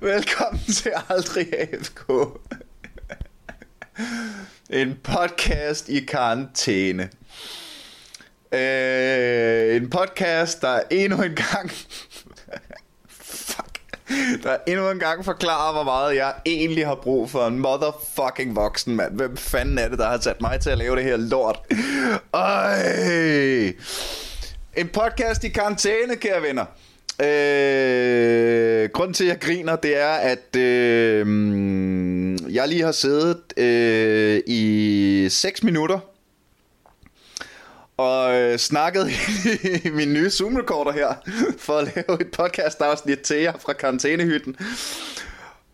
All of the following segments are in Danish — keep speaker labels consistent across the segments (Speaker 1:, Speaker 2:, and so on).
Speaker 1: Velkommen til Aldrig AFK. En podcast i karantæne. Øh, en podcast, der endnu en gang... Fuck. Der endnu en gang forklarer, hvor meget jeg egentlig har brug for en motherfucking voksen mand. Hvem fanden er det, der har sat mig til at lave det her lort? Øj. En podcast i karantæne, kære venner. Øh, grunden til, at jeg griner, det er, at øh, jeg lige har siddet øh, i 6 minutter og øh, snakket i min nye Zoom-recorder her, for at lave et podcast-afsnit til jer fra karantænehytten.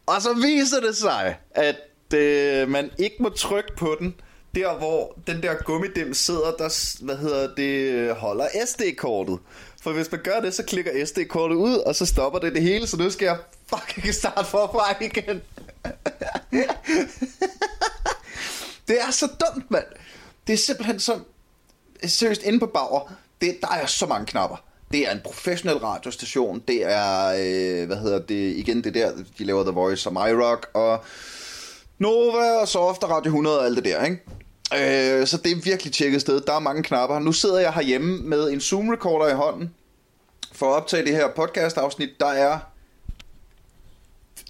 Speaker 1: Og så viser det sig, at øh, man ikke må trykke på den, der hvor den der gummidim sidder, der hvad hedder det, holder SD-kortet. For hvis man gør det, så klikker SD-kortet ud, og så stopper det det hele, så nu skal jeg fucking starte forfra igen. det er så dumt, mand. Det er simpelthen så... Seriøst, inde på Bauer, det, der er så mange knapper. Det er en professionel radiostation. Det er, øh, hvad hedder det, igen det der, de laver The Voice og MyRock, og Nova og Soft ofte Radio 100 og alt det der, ikke? Øh, så det er virkelig tjekket sted. Der er mange knapper. Nu sidder jeg herhjemme med en Zoom-recorder i hånden for at optage det her podcast-afsnit. Der er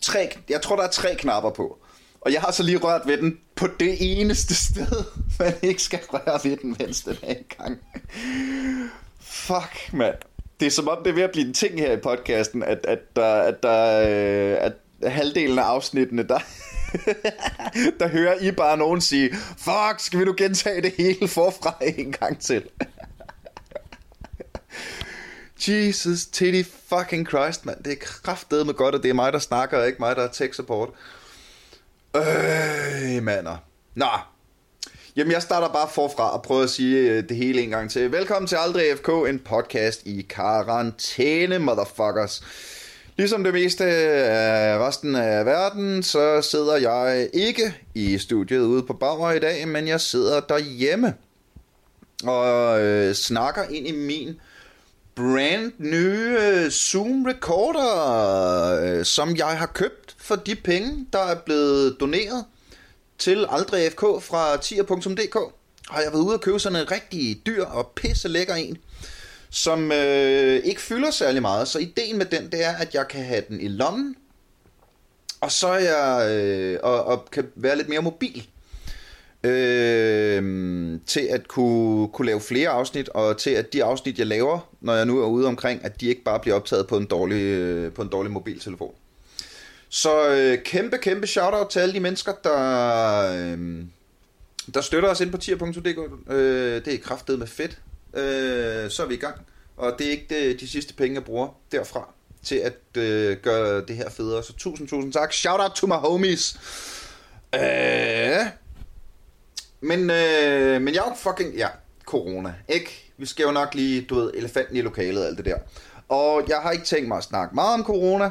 Speaker 1: tre, jeg tror, der er tre knapper på. Og jeg har så lige rørt ved den på det eneste sted, man ikke skal røre ved den, mens den er i gang. Fuck, mand. Det er som om, det er ved at blive en ting her i podcasten, at, at, der, at, der, øh, at halvdelen af afsnittene, der, der hører I bare nogen sige, fuck, skal vi nu gentage det hele forfra en gang til? Jesus, titty fucking Christ, mand. Det er kraftedet med godt, at det er mig, der snakker, og ikke mig, der er tech support. Øh, mander. Nå. Jamen, jeg starter bare forfra og prøver at sige øh, det hele en gang til. Velkommen til Aldrig FK, en podcast i karantæne, motherfuckers. Ligesom det meste af resten af verden, så sidder jeg ikke i studiet ude på Bauer i dag, men jeg sidder derhjemme og øh, snakker ind i min brand nye øh, Zoom recorder, øh, som jeg har købt for de penge, der er blevet doneret til Aldrig FK fra tier.dk. Har jeg været ude og købe sådan en rigtig dyr og pisse lækker en som øh, ikke fylder særlig meget. Så ideen med den, det er, at jeg kan have den i lommen, og så er jeg, øh, og, og kan være lidt mere mobil. Øh, til at kunne, kunne lave flere afsnit, og til at de afsnit, jeg laver, når jeg nu er ude omkring, at de ikke bare bliver optaget på en dårlig, øh, på en dårlig mobiltelefon. Så øh, kæmpe, kæmpe shout-out til alle de mennesker, der, øh, der støtter os ind på tier.dk. Øh, det er kraftet med fedt øh, så er vi i gang. Og det er ikke det, de sidste penge, jeg bruger derfra til at øh, gøre det her federe. Så tusind, tusind tak. Shout out to my homies. Øh, men, øh, men jeg er fucking... Ja, corona, ikke? Vi skal jo nok lige, du ved, elefanten i lokalet og alt det der. Og jeg har ikke tænkt mig at snakke meget om corona.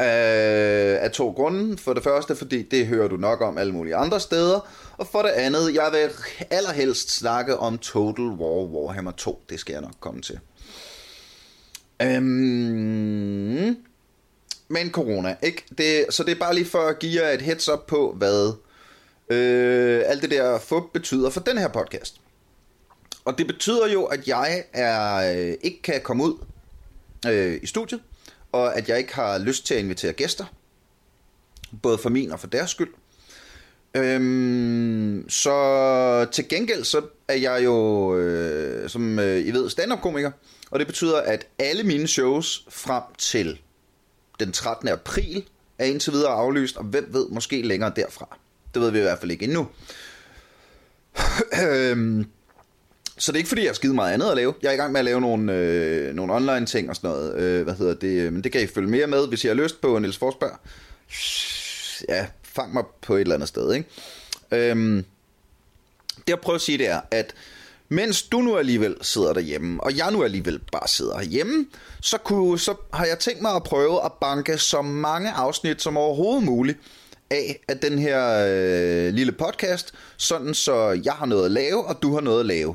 Speaker 1: Øh, af to grunde. For det første, fordi det hører du nok om alle mulige andre steder. Og for det andet, jeg vil allerhelst snakke om Total War Warhammer 2. Det skal jeg nok komme til. Øhm, men corona, ikke? Det, så det er bare lige for at give jer et heads up på, hvad øh, alt det der fup betyder for den her podcast. Og det betyder jo, at jeg er øh, ikke kan komme ud øh, i studiet, og at jeg ikke har lyst til at invitere gæster. Både for min og for deres skyld. Øhm, så til gengæld så er jeg jo, øh, som øh, I ved, stand-up-komiker. Og det betyder, at alle mine shows frem til den 13. april er indtil videre aflyst, og hvem ved, måske længere derfra. Det ved vi i hvert fald ikke endnu. øhm, så det er ikke fordi, jeg har skide meget andet at lave. Jeg er i gang med at lave nogle, øh, nogle online ting og sådan noget. Øh, hvad hedder det? Men det kan I følge mere med, hvis I har lyst på Niels Forsberg. Ja, fang mig på et eller andet sted. Ikke? Øhm, det jeg prøver at sige, det er, at mens du nu alligevel sidder derhjemme, og jeg nu alligevel bare sidder herhjemme, så, kunne, så har jeg tænkt mig at prøve at banke så mange afsnit som overhovedet muligt af af den her øh, lille podcast, sådan så jeg har noget at lave, og du har noget at lave.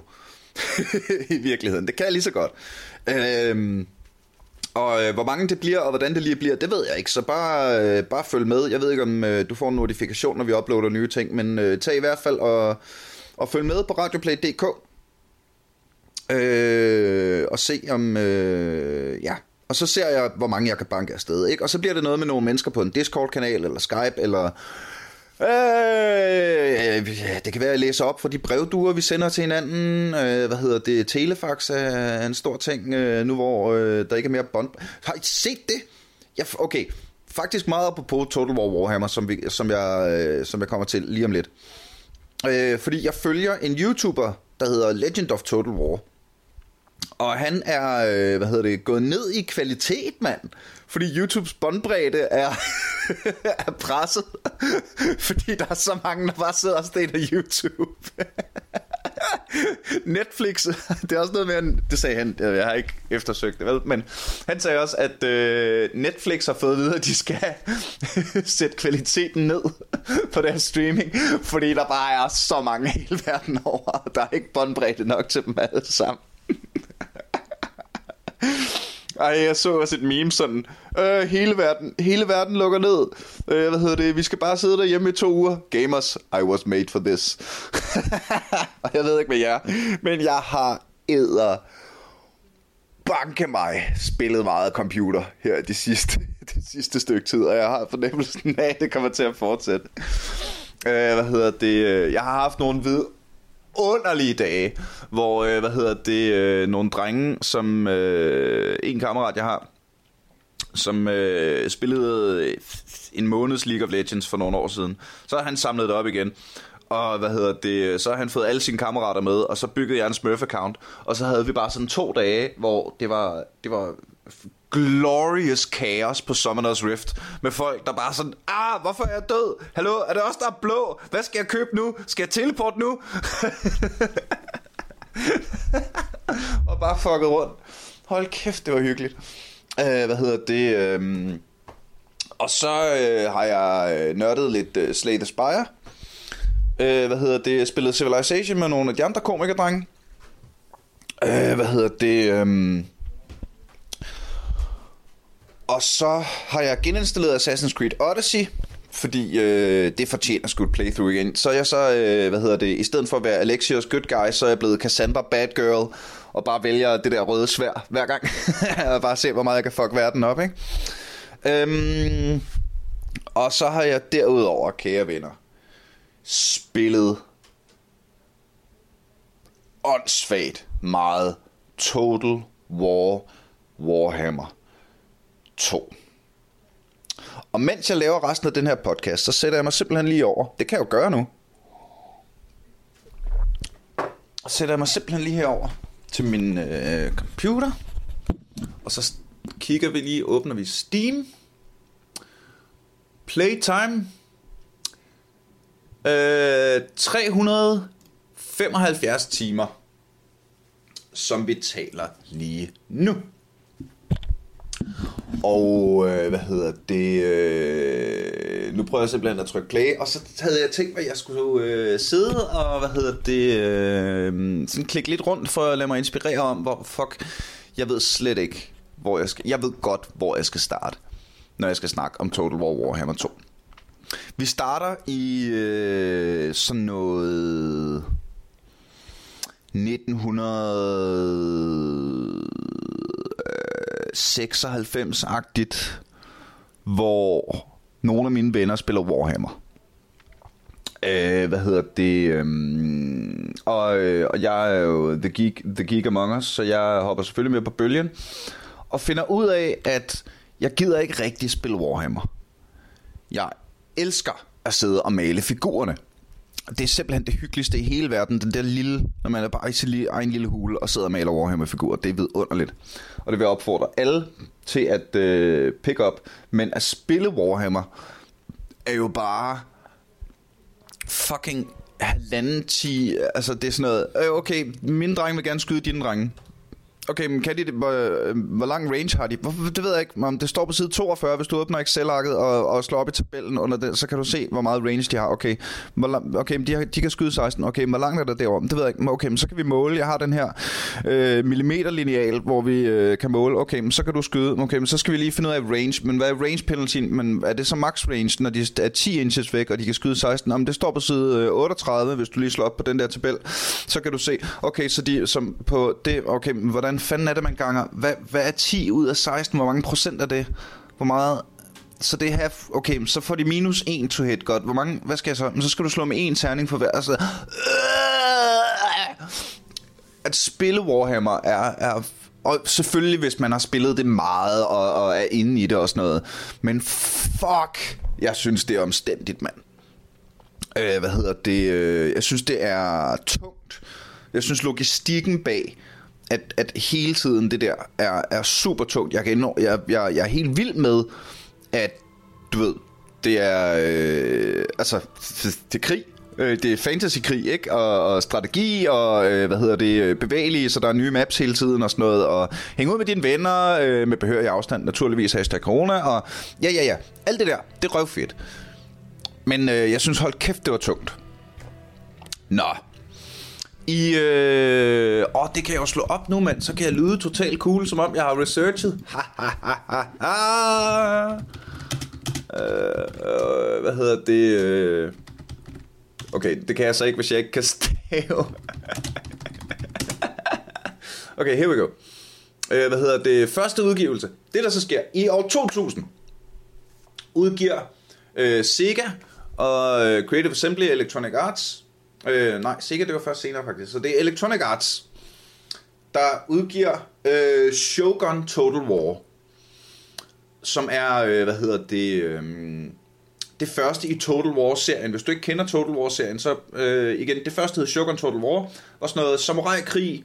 Speaker 1: I virkeligheden. Det kan jeg lige så godt. Øhm, og øh, hvor mange det bliver, og hvordan det lige bliver, det ved jeg ikke. Så bare, øh, bare følg med. Jeg ved ikke, om øh, du får en notifikation, når vi uploader nye ting, men øh, tag i hvert fald og, og følg med på radioplay.dk. Øh, og se om... Øh, ja, og så ser jeg, hvor mange jeg kan banke afsted. Ikke? Og så bliver det noget med nogle mennesker på en Discord-kanal, eller Skype, eller... Øh, øh, det kan være, at jeg læser op for de brevduer, vi sender til hinanden. Øh, hvad hedder det? Telefax er en stor ting, øh, nu hvor øh, der ikke er mere bånd. Har I set det? Ja, okay, faktisk meget på Total War Warhammer, som, vi, som, jeg, øh, som jeg kommer til lige om lidt. Øh, fordi jeg følger en YouTuber, der hedder Legend of Total War. Og han er, øh, hvad hedder det, gået ned i kvalitet, mand. Fordi YouTubes båndbredde er, er presset. fordi der er så mange, der bare sidder og stener YouTube. Netflix, det er også noget med, det sagde han, jeg har ikke eftersøgt det, vel? men han sagde også, at øh, Netflix har fået videre, at de skal sætte kvaliteten ned på deres streaming, fordi der bare er så mange hele verden over, og der er ikke båndbredde nok til dem alle sammen. Ej, jeg så også et meme sådan, øh, hele verden, hele verden lukker ned. Øh, hvad hedder det? Vi skal bare sidde derhjemme i to uger. Gamers, I was made for this. og jeg ved ikke med jer, men jeg har æder banke mig spillet meget computer her de sidste, de sidste stykke tid, og jeg har fornemmelsen af, at det kommer til at fortsætte. Øh, hvad hedder det? Jeg har haft nogle vid underlige dage, hvor, øh, hvad hedder det, øh, nogle drenge, som øh, en kammerat, jeg har, som øh, spillede øh, en måneds League of Legends for nogle år siden. Så har han samlet det op igen. Og hvad hedder det, så har han fået alle sine kammerater med, og så byggede jeg en Smurf-account. Og så havde vi bare sådan to dage, hvor det var, det var glorious chaos på Summoners Rift. Med folk, der bare sådan, ah, hvorfor er jeg død? Hallo, er det også der er blå? Hvad skal jeg købe nu? Skal jeg teleport nu? og bare fucket rundt. Hold kæft, det var hyggeligt. Uh, hvad hedder det? Um... Og så uh, har jeg øh, nørdet lidt uh, Slay the Spire. Uh, hvad hedder det? Jeg spillede Civilization med nogle af de andre komikerdrenge. Uh, hvad hedder det? Um... Og så har jeg geninstalleret Assassin's Creed Odyssey, fordi øh, det fortjener sgu et playthrough igen. Så er jeg så, øh, hvad hedder det, i stedet for at være Alexios good guy, så er jeg blevet Cassandra bad girl, og bare vælger det der røde svær hver gang. og bare se, hvor meget jeg kan fuck verden op, ikke? Øhm, og så har jeg derudover, kære venner, spillet åndssvagt meget Total War Warhammer 2. Og mens jeg laver resten af den her podcast, så sætter jeg mig simpelthen lige over. Det kan jeg jo gøre nu. Så sætter jeg mig simpelthen lige herover til min øh, computer. Og så kigger vi lige, åbner vi Steam. Playtime. Øh, 375 timer, som vi taler lige nu. Og øh, hvad hedder det? Øh, nu prøver jeg simpelthen at trykke play, og så havde jeg tænkt, at jeg skulle øh, sidde og hvad hedder det? Øh, sådan klikke lidt rundt for at lade mig inspirere om, hvor fuck, jeg ved slet ikke, hvor jeg skal. Jeg ved godt, hvor jeg skal starte, når jeg skal snakke om Total War Warhammer 2. Vi starter i øh, sådan noget 1900 96-agtigt, hvor nogle af mine venner spiller Warhammer. Øh, hvad hedder det? Øhm, og, øh, og jeg er jo the geek, the geek among us, så jeg hopper selvfølgelig med på bølgen. Og finder ud af, at jeg gider ikke rigtig spille Warhammer. Jeg elsker at sidde og male figurerne det er simpelthen det hyggeligste i hele verden. Den der lille, når man er bare i sin egen lille hule og sidder og maler Warhammer-figurer. Det er vidunderligt. Og det vil jeg opfordre alle til at øh, pick up. Men at spille Warhammer er jo bare fucking halvanden ti. Altså det er sådan noget, øh, okay, min dreng vil gerne skyde dine drenge. Okay, men kan de det? Hvor, øh, hvor lang range har de? Det ved jeg ikke. Om det står på side 42, hvis du åbner Excel-arket og, og slår op i tabellen under den, så kan du se, hvor meget range de har. Okay, hvor lang, okay men de, har, de kan skyde 16. Okay, hvor langt er der derovre? Det ved jeg ikke. Okay, men så kan vi måle. Jeg har den her øh, millimeterlineal, hvor vi øh, kan måle. Okay, men så kan du skyde. Okay, men så skal vi lige finde ud af range. Men hvad er range penalty? Men er det så max range, når de er 10 inches væk, og de kan skyde 16? Om det står på side øh, 38, hvis du lige slår op på den der tabel, så kan du se, okay, så de som på det, okay, men hvordan fanden er det, man ganger? Hvad, hvad er 10 ud af 16? Hvor mange procent er det? Hvor meget så det her, okay, så får de minus 1 to hit, godt. Hvor mange, hvad skal jeg så? Men så skal du slå med en terning for hver. Altså, at spille Warhammer er, er og selvfølgelig hvis man har spillet det meget og, og er inde i det og sådan noget. Men fuck, jeg synes det er omstændigt, mand. Øh, hvad hedder det? Øh, jeg synes det er tungt. Jeg synes logistikken bag at, at hele tiden det der er, er super tungt. Jeg, kan, jeg, jeg, jeg er helt vild med, at du ved, det er øh, altså det er krig. Øh, det er fantasy-krig, ikke? Og, og strategi, og øh, hvad hedder det, øh, bevægelige, så der er nye maps hele tiden og sådan noget. Og hænge ud med dine venner øh, med behørig afstand, naturligvis hashtag corona. Og ja, ja, ja. Alt det der, det er røvfedt. Men øh, jeg synes, hold kæft, det var tungt. Nå, i, øh, åh, det kan jeg jo slå op nu, mand. Så kan jeg lyde totalt cool, som om jeg har researchet. øh, øh, hvad hedder det? Øh... Okay, det kan jeg så ikke, hvis jeg ikke kan stave. okay, here we go. Øh, hvad hedder det? Første udgivelse. Det, der så sker i år 2000, udgiver øh, Sega og øh, Creative Assembly Electronic Arts Øh, nej, sikkert det var først senere faktisk. Så det er Electronic Arts, der udgiver øh, Shogun Total War. Som er, øh, hvad hedder det, øh, det første i Total War-serien. Hvis du ikke kender Total War-serien, så øh, igen, det første hed Shogun Total War. Var sådan noget samurai-krig,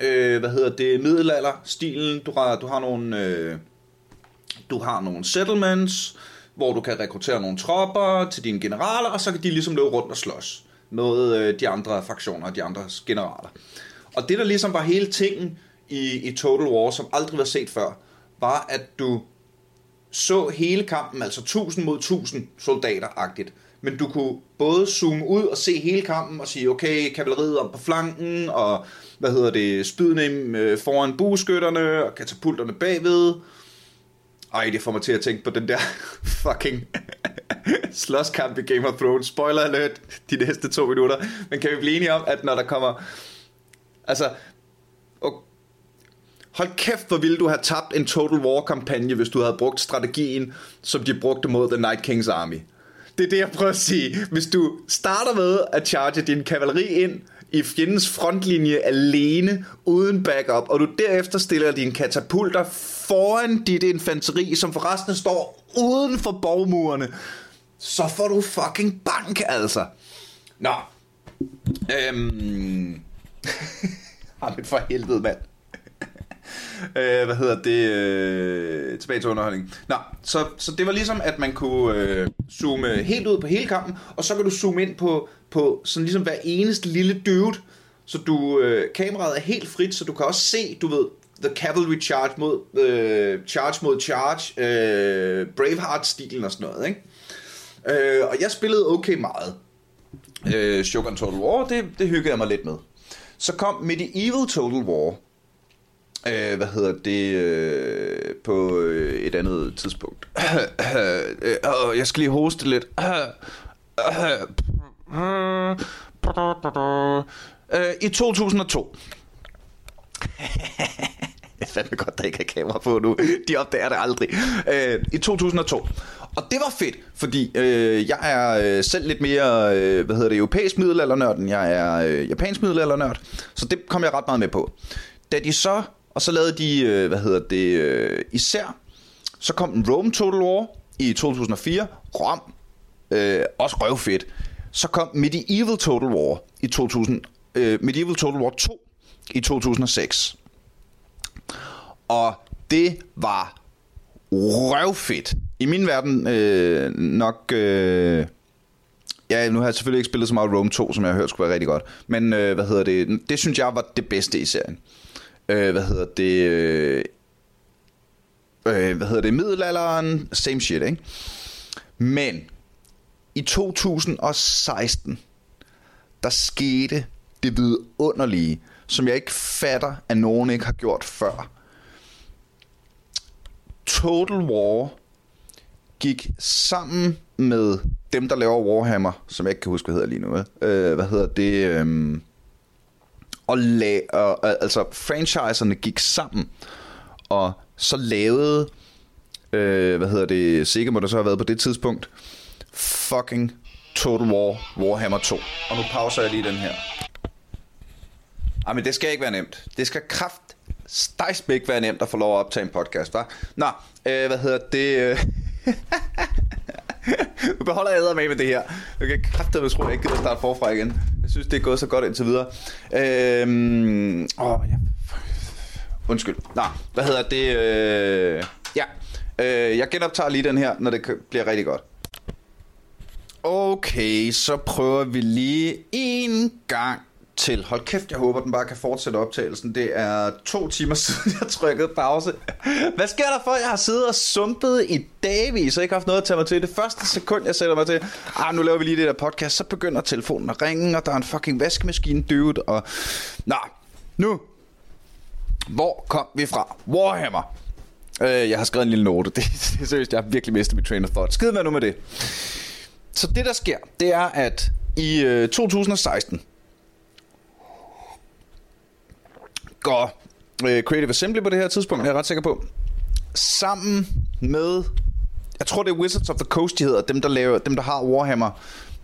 Speaker 1: øh, hvad hedder det, middelalder-stilen. Du har, du har nogle... Øh, du har nogle settlements, hvor du kan rekruttere nogle tropper til dine generaler, og så kan de ligesom løbe rundt og slås med øh, de andre fraktioner og de andre generaler. Og det, der ligesom var hele tingen i, i Total War, som aldrig var set før, var, at du så hele kampen, altså 1000 mod 1000 soldater-agtigt. Men du kunne både zoome ud og se hele kampen og sige, okay, kavaleriet om på flanken, og hvad hedder det, spydene øh, foran bueskytterne, og katapulterne bagved. Ej, det får mig til at tænke på den der fucking slåskamp i Game of Thrones. Spoiler alert de næste to minutter. Men kan vi blive enige om, at når der kommer... Altså... Og, hold kæft, hvor ville du have tabt en Total War-kampagne, hvis du havde brugt strategien, som de brugte mod The Night King's Army. Det er det, jeg prøver at sige. Hvis du starter med at charge din kavaleri ind, i fjendens frontlinje alene, uden backup, og du derefter stiller dine katapulter foran dit infanteri, som forresten står uden for borgmurene, så får du fucking bank, altså. Nå. Øhm... Jamen for helvede, mand øh, hvad hedder det? Øh, tilbage til underholdning. Nå, så, så det var ligesom, at man kunne øh, zoome helt ud på hele kampen, og så kan du zoome ind på, på sådan ligesom hver eneste lille dude, så du, øh, kameraet er helt frit, så du kan også se, du ved, The Cavalry Charge mod, øh, Charge mod Charge, øh, Braveheart-stilen og sådan noget, ikke? Øh, og jeg spillede okay meget. Øh, Shogun Total War, det, det hyggede jeg mig lidt med. Så kom Medieval Total War, øh, hvad hedder det, øh, på øh, et andet tidspunkt. øh, øh, jeg skal lige hoste lidt. Øh, I 2002. det er fandme godt, der ikke er kamera på nu. De opdager det aldrig. Øh, I 2002. Og det var fedt, fordi øh, jeg er øh, selv lidt mere, øh, hvad hedder det, europæisk middelaldernørd, end jeg er øh, japansk middelaldernørd. Så det kom jeg ret meget med på. Da de så, og så lavede de, øh, hvad hedder det, øh, især, så kom en Rome Total War i 2004. Rom, øh, også røvfedt. Så kom Medieval Total War i 2000, øh, Medieval Total War 2 i 2006. Og det var røvfedt. I min verden øh, nok... Øh, ja, nu har jeg selvfølgelig ikke spillet så meget Rome 2, som jeg har hørt skulle være rigtig godt. Men øh, hvad hedder det? Det synes jeg var det bedste i serien øh, hvad hedder det, øh, hvad hedder det, middelalderen, same shit, ikke? Men i 2016, der skete det vidunderlige, som jeg ikke fatter, at nogen ikke har gjort før. Total War gik sammen med dem, der laver Warhammer, som jeg ikke kan huske, hvad hedder lige nu. Øh, hvad hedder det? Øh, og, la- og altså franchiserne gik sammen og så lavede øh, hvad hedder det Sega må der så have været på det tidspunkt fucking Total War Warhammer 2 og nu pauser jeg lige den her Ej, men det skal ikke være nemt det skal kraft stejsbæk være nemt at få lov at optage en podcast, hva? Nå, øh, hvad hedder det? Øh? nu beholder jeg med med det her. Jeg kan kraftedeme tro, at jeg ikke gider starte forfra igen. Jeg synes, det er gået så godt indtil videre. Øhm, åh, ja. Undskyld. Nå, hvad hedder det? Øh, ja, øh, jeg genoptager lige den her, når det bliver rigtig godt. Okay, så prøver vi lige en gang til. Hold kæft, jeg håber, den bare kan fortsætte optagelsen. Det er to timer siden, jeg trykkede pause. Hvad sker der for, jeg har siddet og sumpet i dagvis, og ikke haft noget at tage mig til. Det første sekund, jeg sætter mig til, ah, nu laver vi lige det der podcast, så begynder telefonen at ringe, og der er en fucking vaskemaskine, døvet, og... Nå, nu. Hvor kom vi fra? Warhammer. Øh, jeg har skrevet en lille note. Det, det er seriøst, jeg har virkelig mistet mit train of thought. Skid med nu med det. Så det, der sker, det er, at i øh, 2016, går øh, Creative Assembly på det her tidspunkt, jeg er ret sikker på. Sammen med, jeg tror det er Wizards of the Coast, de hedder, dem der, laver, dem, der har Warhammer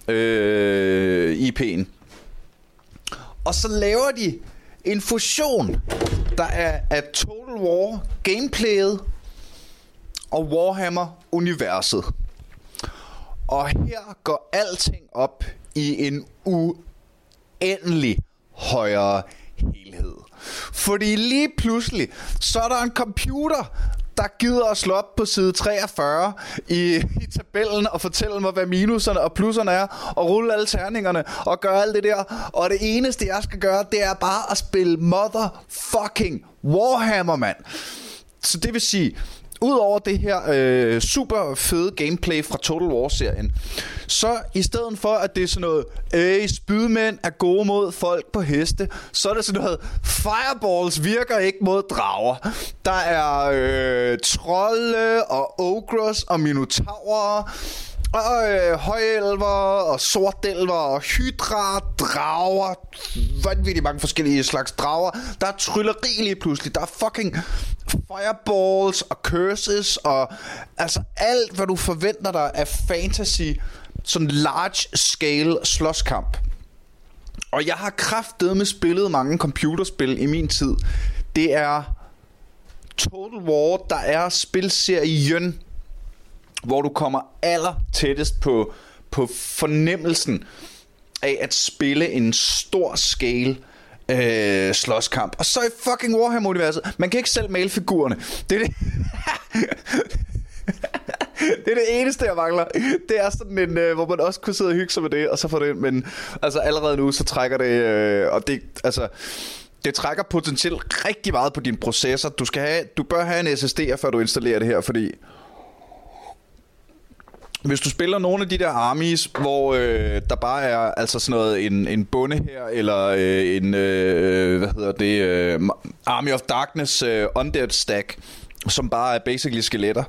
Speaker 1: øh, IP'en. Og så laver de en fusion, der er af Total War gameplayet og Warhammer-universet. Og her går alting op i en uendelig højere helhed. Fordi lige pludselig, så er der en computer, der gider at slå op på side 43 i, i tabellen og fortælle mig, hvad minuserne og plusserne er, og rulle alle terningerne og gøre alt det der. Og det eneste, jeg skal gøre, det er bare at spille motherfucking Warhammer, mand. Så det vil sige, Udover det her øh, super fede gameplay fra Total War-serien, så i stedet for, at det er sådan noget, øh, spydmænd er gode mod folk på heste, så er det sådan noget, fireballs virker ikke mod drager. Der er øh, trolde og ogres og minotaurer og øh, højelver og sortelver og hydra, drager, vanvittigt mange forskellige slags drager. Der er trylleri lige pludselig. Der er fucking fireballs og curses og altså alt, hvad du forventer dig af fantasy, sådan large scale slåskamp. Og jeg har kraftet med spillet mange computerspil i min tid. Det er Total War, der er spilserien hvor du kommer aller tættest på, på fornemmelsen af at spille en stor scale øh, slåskamp. Og så i fucking Warhammer-universet, man kan ikke selv male figurerne. Det er det... det er det eneste, jeg mangler. Det er sådan en, øh, hvor man også kunne sidde og hygge sig med det, og så få det Men altså allerede nu, så trækker det... Øh, og det, altså... Det trækker potentielt rigtig meget på din processor. Du, skal have, du bør have en SSD, før du installerer det her, fordi hvis du spiller nogle af de der armies, hvor øh, der bare er altså sådan noget en, en bonde her eller øh, en øh, hvad hedder det øh, Army of Darkness øh, undead stack, som bare er basically skeletter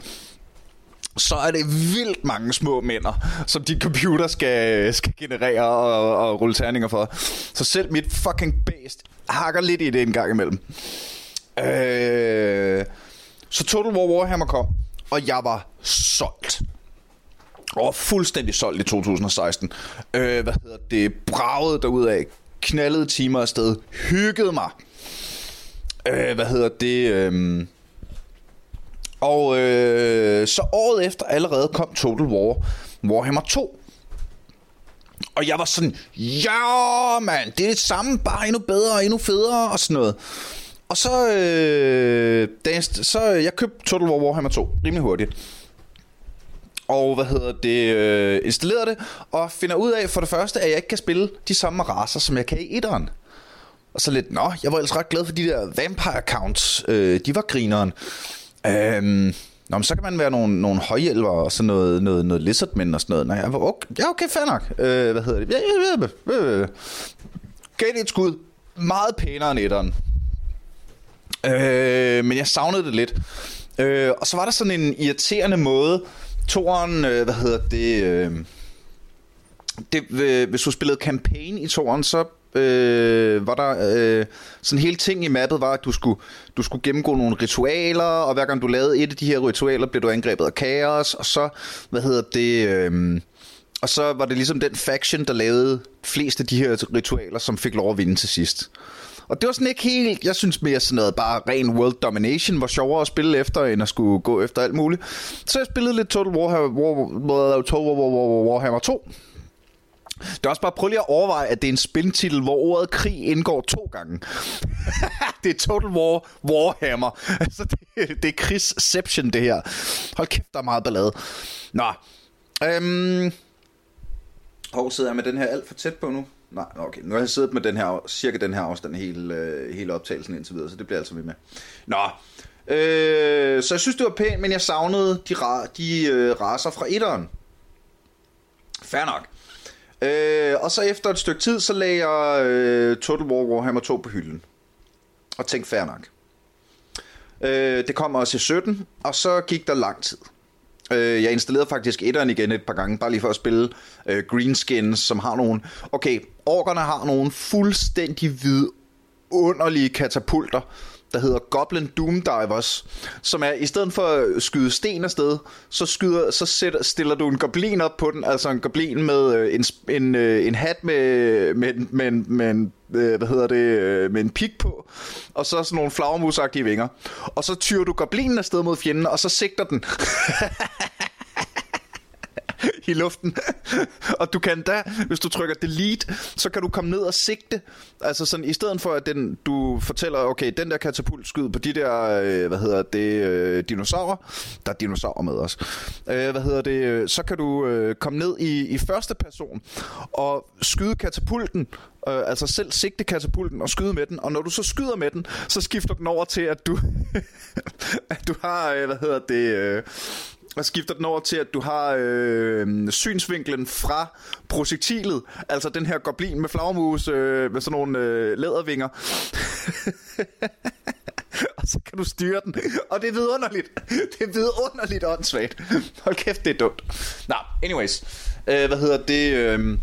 Speaker 1: så er det vildt mange små mænder, som dit computer skal, skal generere og, og rulle terninger for. Så selv mit fucking base hakker lidt i det en gang imellem. Øh, så Total War Warhammer kom, og jeg var solgt. Og fuldstændig solgt i 2016. Øh, hvad hedder det? Bragede af. Knaldede timer afsted. Hyggede mig. Øh, hvad hedder det? Øh, og øh, så året efter allerede kom Total War Warhammer 2. Og jeg var sådan, ja mand, det er det samme, bare endnu bedre og endnu federe og sådan noget. Og så, øh, så øh, jeg købte Total War Warhammer 2 rimelig hurtigt og hvad hedder det, øh, installerer det, og finder ud af for det første, at jeg ikke kan spille de samme raser, som jeg kan i etteren. Og så lidt, nå, jeg var ellers ret glad for de der vampire accounts. Øh, de var grineren. Øhm, Nå, men så kan man være nogle, nogle højhjælper og sådan noget, noget, noget lizardmen og sådan noget. Nej, jeg var okay, ja, okay, fair nok. Øh, hvad hedder det? Ja, ja, ja, ja. Gav det et skud. Meget pænere end etteren. Øh, men jeg savnede det lidt. Øh, og så var der sådan en irriterende måde. Toren, øh, hvad hedder det... Øh, det øh, hvis du spillede campaign i toren, så øh, var der øh, sådan hele ting i mappet var, at du skulle, du skulle gennemgå nogle ritualer, og hver gang du lavede et af de her ritualer, blev du angrebet af kaos, og så, hvad hedder det, øh, og så var det ligesom den faction, der lavede flest af de her ritualer, som fik lov at vinde til sidst. Og det var sådan ikke helt, jeg synes mere sådan noget, bare ren world domination var sjovere at spille efter, end at skulle gå efter alt muligt. Så jeg spillede lidt Total Warhammer, War, Total Warhammer 2, det er også bare, prøv lige at overveje, at det er en spiltitel, hvor ordet krig indgår to gange. det er Total War Warhammer. Altså, det, det er krigsception, det her. Hold kæft, der er meget ballade. Nå. Øhm. Hov, sidder jeg med den her alt for tæt på nu? Nej, okay. Nu har jeg siddet med den her, cirka den her afstand hele, øh, hele optagelsen indtil videre, så det bliver altså med med. Nå, øh, så jeg synes, det var pænt, men jeg savnede de, ra- de øh, raser fra etteren. Fair nok. Øh, og så efter et stykke tid, så lagde jeg øh, Total War Warhammer 2 på hylden. Og tænkte, fair nok. Øh, det kom også i 17, og så gik der lang tid. Øh, jeg installerede faktisk etteren igen et par gange, bare lige for at spille øh, Greenskins, som har nogle... Okay, orkerne har nogle fuldstændig vidunderlige katapulter, der hedder Goblin Doom Divers, som er, i stedet for at skyde sten afsted, så, skyder, så sætter, stiller du en goblin op på den, altså en goblin med øh, en, en, øh, en hat med, med, med, med, med øh, hvad hedder det, øh, med en pik på, og så sådan nogle flagermusagtige vinger. Og så tyrer du goblinen afsted mod fjenden, og så sigter den. i luften. og du kan da, hvis du trykker delete, så kan du komme ned og sigte. Altså sådan, i stedet for at den, du fortæller, okay, den der katapult skyder på de der, øh, hvad hedder det, øh, dinosaurer. Der er dinosaurer med os. Øh, hvad hedder det, øh, så kan du øh, komme ned i, i første person og skyde katapulten, øh, altså selv sigte katapulten og skyde med den, og når du så skyder med den, så skifter den over til, at du, at du har, øh, hvad hedder det, øh, og skifter den over til, at du har øh, synsvinklen fra projektilet, altså den her goblin med flagermus øh, med sådan nogle øh, lædervinger. og så kan du styre den. Og det er vidunderligt. Det er vidunderligt åndssvagt. Hold kæft, det er dumt. Nå, anyways. Øh, hvad hedder det? Øh,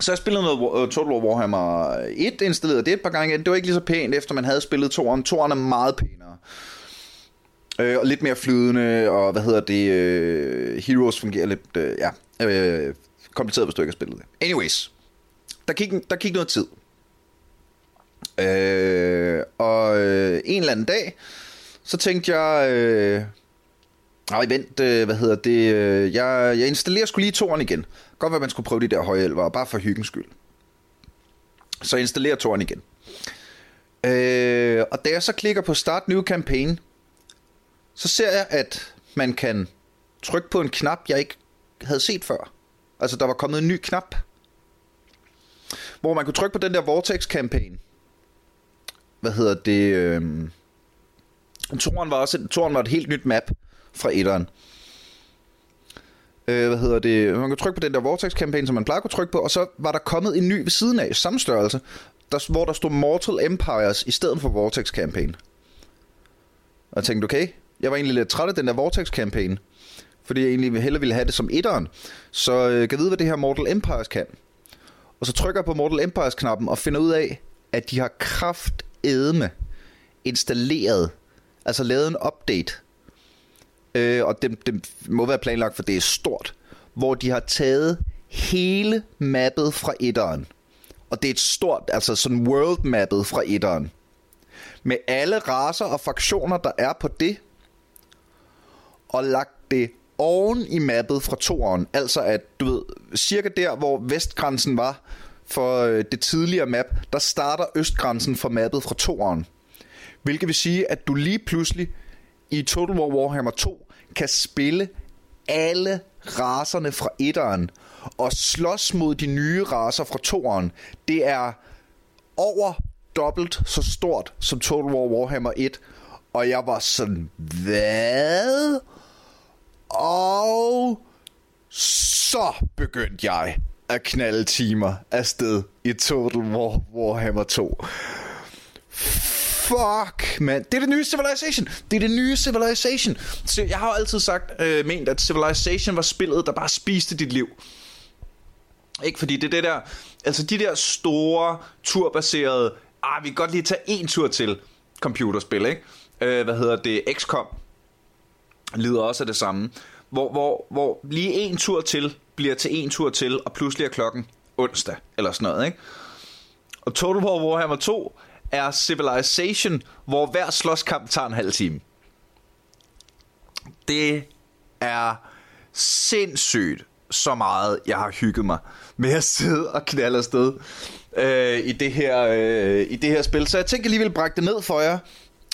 Speaker 1: så jeg spillede noget Total War Warhammer 1, installerede det et par gange. Det var ikke lige så pænt, efter man havde spillet toeren. Toeren er meget pæn Øh, og lidt mere flydende, og hvad hedder det, øh, Heroes fungerer lidt, øh, ja, øh, kompliceret, hvis du ikke har spillet det. Anyways, der gik, der gik noget tid. Øh, og øh, en eller anden dag, så tænkte jeg, øh, nej vent, øh, hvad hedder det, øh, jeg, jeg installerer skulle lige toren igen. Godt være, man skulle prøve de der højhjælper, bare for hyggens skyld. Så jeg installerer toren igen. Øh, og da jeg så klikker på Start New Campaign, så ser jeg, at man kan trykke på en knap, jeg ikke havde set før. Altså, der var kommet en ny knap, hvor man kunne trykke på den der Vortex-campaign. Hvad hedder det? Øh... Toren var også Toren var et helt nyt map fra etteren. Øh, hvad hedder det? Man kunne trykke på den der Vortex-campaign, som man plejer at kunne trykke på, og så var der kommet en ny ved siden af, samme størrelse, der, hvor der stod Mortal Empires i stedet for Vortex-campaign. Og jeg tænkte, okay, jeg var egentlig lidt træt af den der Vortex-kampagne, fordi jeg egentlig hellere ville have det som etteren. Så øh, kan vide, hvad det her Mortal Empires kan. Og så trykker jeg på Mortal Empires-knappen og finder ud af, at de har kraft edme installeret, altså lavet en update. Øh, og det, det må være planlagt, for det er stort. Hvor de har taget hele mappet fra etteren. Og det er et stort, altså sådan world mappet fra etteren. Med alle raser og fraktioner, der er på det, og lagt det oven i mappet fra toeren. Altså at, du ved, cirka der, hvor vestgrænsen var for øh, det tidligere map, der starter østgrænsen for mappet fra toeren. Hvilket vil sige, at du lige pludselig i Total War Warhammer 2 kan spille alle raserne fra etteren og slås mod de nye raser fra toeren. Det er over dobbelt så stort som Total War Warhammer 1. Og jeg var sådan, hvad? Og så begyndte jeg at knalde timer afsted i Total War Warhammer 2. Fuck, man. Det er det nye Civilization. Det er det nye Civilization. Så jeg har jo altid sagt, øh, ment, at Civilization var spillet, der bare spiste dit liv. Ikke fordi det er det der, altså de der store, turbaserede, ah, vi kan godt lige tage en tur til computerspil, ikke? Øh, hvad hedder det? XCOM lider også af det samme. Hvor, hvor, hvor lige en tur til bliver til en tur til, og pludselig er klokken onsdag, eller sådan noget, ikke? Og Total War Warhammer 2 er Civilization, hvor hver slåskamp tager en halv time. Det er sindssygt så meget, jeg har hygget mig med at sidde og knalde afsted øh, i, det her, øh, i det her spil. Så jeg tænker lige vil brække det ned for jer.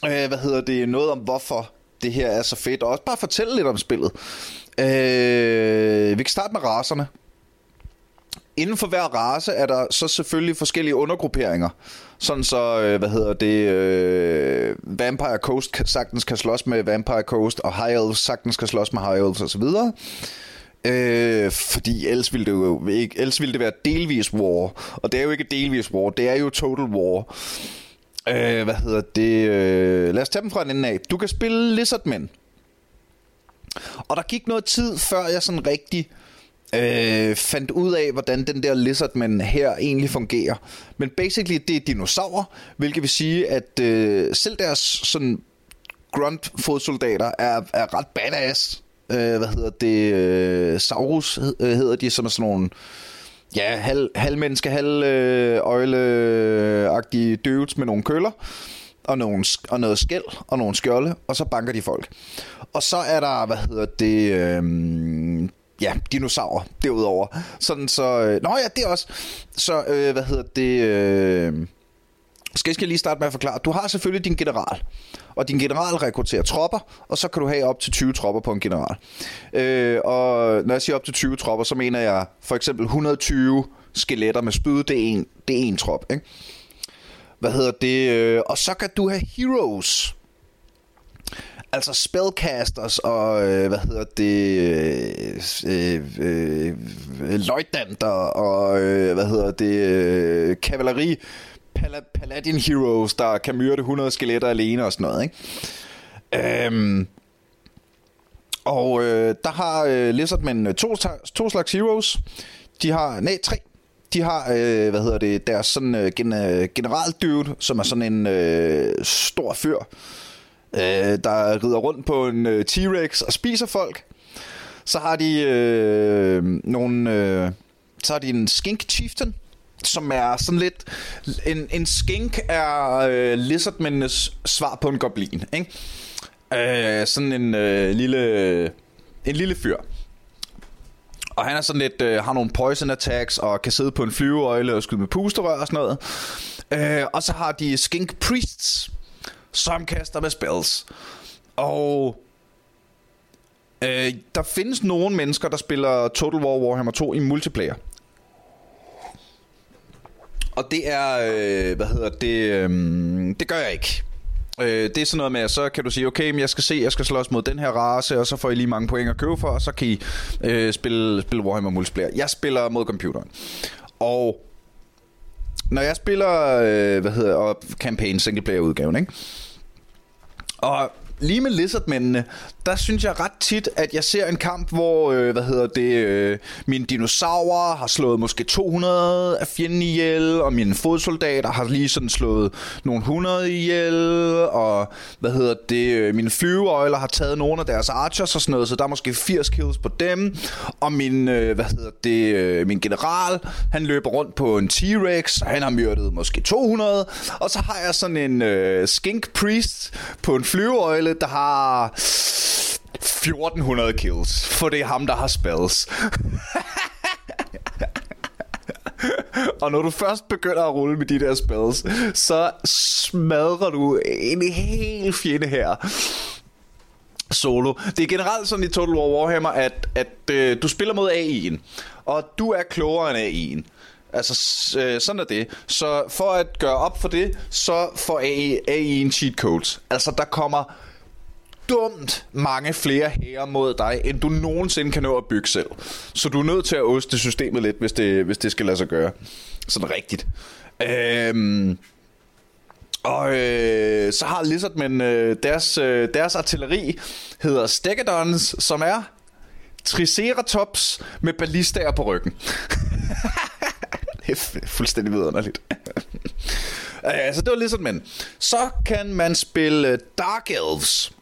Speaker 1: Øh, hvad hedder det? Noget om hvorfor det her er så fedt. Og også bare fortælle lidt om spillet. Øh, vi kan starte med raserne. Inden for hver race er der så selvfølgelig forskellige undergrupperinger. Sådan så, øh, hvad hedder det, øh, Vampire Coast sagtens kan slås med Vampire Coast, og High Elves sagtens kan slås med High Elves osv. Øh, fordi ellers ville det jo ikke, ellers ville det være delvis war, og det er jo ikke delvis war, det er jo total war. Øh, hvad hedder det? Øh, lad os tage dem fra en ende af. Du kan spille Lizardmen. Og der gik noget tid, før jeg sådan rigtig øh, fandt ud af, hvordan den der Lizardman her egentlig fungerer. Men basically, det er dinosaurer, hvilket vil sige, at øh, selv deres sådan grunt fodsoldater er, er ret badass. Øh, hvad hedder det? Øh, Saurus øh, hedder de, som er sådan nogle ja, halv, halvmenneske, halv øh, øjleagtige dudes med nogle køller og, nogle, og noget skæld og nogle skjolde, og så banker de folk. Og så er der, hvad hedder det, øh, ja, dinosaurer derudover. Sådan så, øh, nå ja, det er også, så, øh, hvad hedder det, øh, skal jeg lige starte med at forklare. Du har selvfølgelig din general, og din general rekrutterer tropper, og så kan du have op til 20 tropper på en general. Øh, og når jeg siger op til 20 tropper, så mener jeg for eksempel 120 skeletter med spyd, det er en, det er en trop, ikke? Hvad hedder det? Øh, og så kan du have heroes, altså spellcasters og, øh, hvad hedder det, øh, øh, øh løjtnanter og, øh, hvad hedder det, øh, kavaleri, pal- paladin heroes, der kan myrde 100 skeletter alene og sådan noget, ikke? Øhm, og øh, der har øh, Lizardmen øh, to, to slags heroes. De har, nej, tre. De har, øh, hvad hedder det, deres sådan øh, gen, øh, general som er sådan en øh, stor fyr, øh, der rider rundt på en øh, T-Rex og spiser folk. Så har de øh, nogle... Øh, så har de en skink chieftain, som er sådan lidt... En, en skink er øh, lizardmændenes svar på en goblin, ikke? Øh, sådan en øh, lille... En lille fyr. Og han er sådan lidt, øh, har nogle poison attacks, og kan sidde på en flyveøjle og skyde med pusterør og sådan noget. Øh, og så har de skink priests, som kaster med spells. Og øh, der findes nogle mennesker, der spiller Total War Warhammer 2 i multiplayer. Og det er, øh, hvad hedder det, øh, det gør jeg ikke. Øh, det er sådan noget med, at så kan du sige, okay, men jeg skal se, jeg skal slås mod den her race, og så får I lige mange point at købe for, og så kan I øh, spille, spille Warhammer multiplayer. Jeg spiller mod computeren. Og når jeg spiller, øh, hvad hedder, og campaign single player udgaven, ikke? Og lige med Lizardmændene, der synes jeg ret tit, at jeg ser en kamp, hvor, øh, hvad hedder det, øh, mine dinosaurer har slået måske 200 af fjenden ihjel, og mine fodsoldater har lige sådan slået nogle 100 ihjel, og hvad hedder det, øh, mine flyveøjler har taget nogle af deres archers og sådan noget, så der er måske 80 kills på dem, og min, øh, hvad hedder det, øh, min general, han løber rundt på en T-Rex, og han har myrdet måske 200, og så har jeg sådan en øh, skink priest på en flyveøjle, der har 1400 kills, for det er ham, der har spells. og når du først begynder at rulle med de der spells, så smadrer du en hel fjende her solo. Det er generelt sådan i Total War Warhammer, at, at øh, du spiller mod AI'en, og du er klogere end AI'en. Altså, øh, sådan er det. Så for at gøre op for det, så får AI, AI'en cheat codes. Altså, der kommer dumt mange flere hære mod dig, end du nogensinde kan nå at bygge selv. Så du er nødt til at oste systemet lidt, hvis det, hvis det skal lade sig gøre. Sådan rigtigt. Øhm, og øh, så har Lizardmen øh, deres, øh, deres artilleri hedder Stegadons, som er Triceratops med ballistaer på ryggen. det er fuldstændig vidunderligt. altså, det var Lizardmen. Så kan man spille øh, Dark Elves.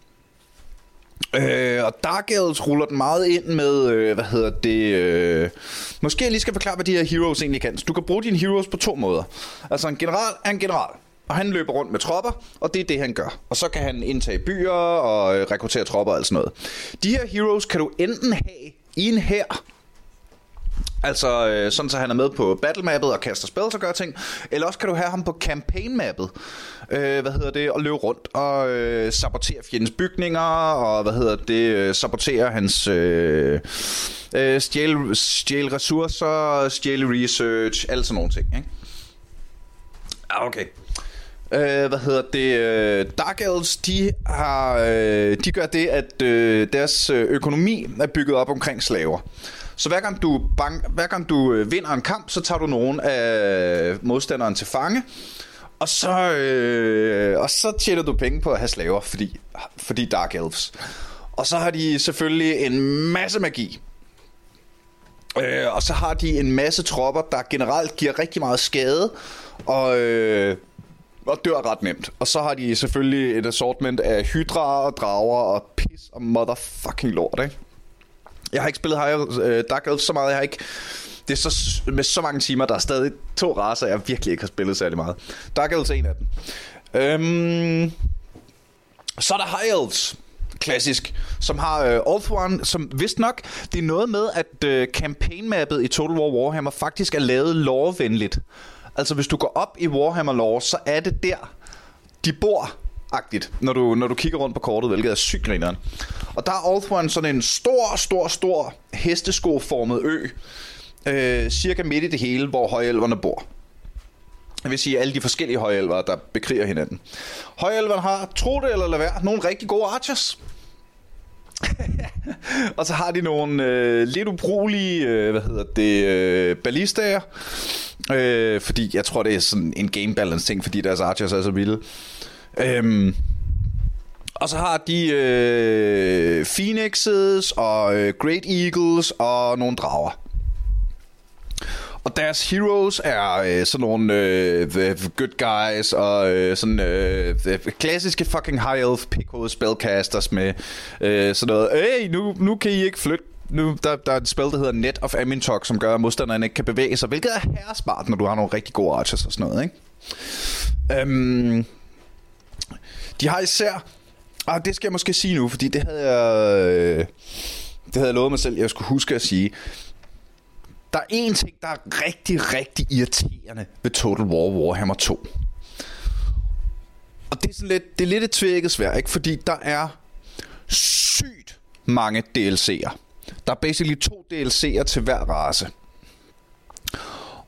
Speaker 1: Øh, og Dark Elves ruller den meget ind med, øh, hvad hedder det, øh, måske jeg lige skal forklare, hvad de her heroes egentlig kan. Så du kan bruge dine heroes på to måder. Altså en general er en general, og han løber rundt med tropper, og det er det, han gør. Og så kan han indtage byer og øh, rekruttere tropper og alt sådan noget. De her heroes kan du enten have i en her, Altså øh, sådan, så han er med på battlemappet og kaster spells og gør ting. Eller også kan du have ham på campaignmappet, Øh, hvad hedder det? Og løbe rundt og øh, sabotere fjendens bygninger. Og hvad hedder det? Øh, sabotere hans... Øh, øh, stjæle, stjæle ressourcer, stjæle research, alt sådan nogle ting. Ikke? Ah, okay. Øh, hvad hedder det? Øh, Dark Elves, de, har, øh, de gør det, at øh, deres øh, økonomi er bygget op omkring slaver. Så hver gang du, bank, hver gang du øh, vinder en kamp, så tager du nogen af modstanderen til fange. Og så, øh, og så tjener du penge på at have slaver, fordi, fordi Dark Elves. Og så har de selvfølgelig en masse magi. Øh, og så har de en masse tropper, der generelt giver rigtig meget skade. Og... Øh, og dør ret nemt. Og så har de selvfølgelig et assortment af hydra og drager og pis og motherfucking lort, ikke? Jeg har ikke spillet High, uh, Dark Elf så meget. Jeg har ikke... Det er så, med så mange timer, der er stadig to raser, jeg virkelig ikke har spillet særlig meget. Dark Elves er en af dem. Øhm, så er der High Elves klassisk, som har uh, All One, som vist nok, det er noget med, at uh, campaign-mappet i Total War Warhammer faktisk er lavet lore-venligt. Altså hvis du går op i Warhammer lore, så er det der, de bor agtigt når du, når du kigger rundt på kortet, hvilket er sygt grineren. Og der er Althorn sådan en stor, stor, stor hesteskoformet ø, øh, cirka midt i det hele, hvor højelverne bor. Jeg vil sige alle de forskellige højelver, der bekriger hinanden. Højelverne har, tro det eller lad være, nogle rigtig gode archers. og så har de nogle øh, lidt ubrugelige, øh, hvad hedder det, øh, ballistager. Øh, fordi jeg tror, det er sådan en game balance ting, fordi deres archers er så vilde. Øhm, og så har de øh, Phoenixes og øh, Great Eagles og nogle drager. Og deres heroes er øh, sådan nogle øh, the good guys og øh, sådan øh, klassiske fucking high elf pickle spellcasters med øh, sådan noget. Hey, nu, nu kan I ikke flytte nu, der, der er et spil, der hedder Net of Amintok, som gør, at modstanderen ikke kan bevæge sig, hvilket er herresmart, når du har nogle rigtig gode archers og sådan noget, ikke? Øhm, de har især... Ah, det skal jeg måske sige nu, fordi det havde jeg... Øh, det havde jeg lovet mig selv, jeg skulle huske at sige. Der er en ting, der er rigtig, rigtig irriterende ved Total War Warhammer 2. Og det er, sådan lidt, det er lidt et tvækket svært, ikke? Fordi der er sygt mange DLC'er. Der er basically to DLC'er til hver race.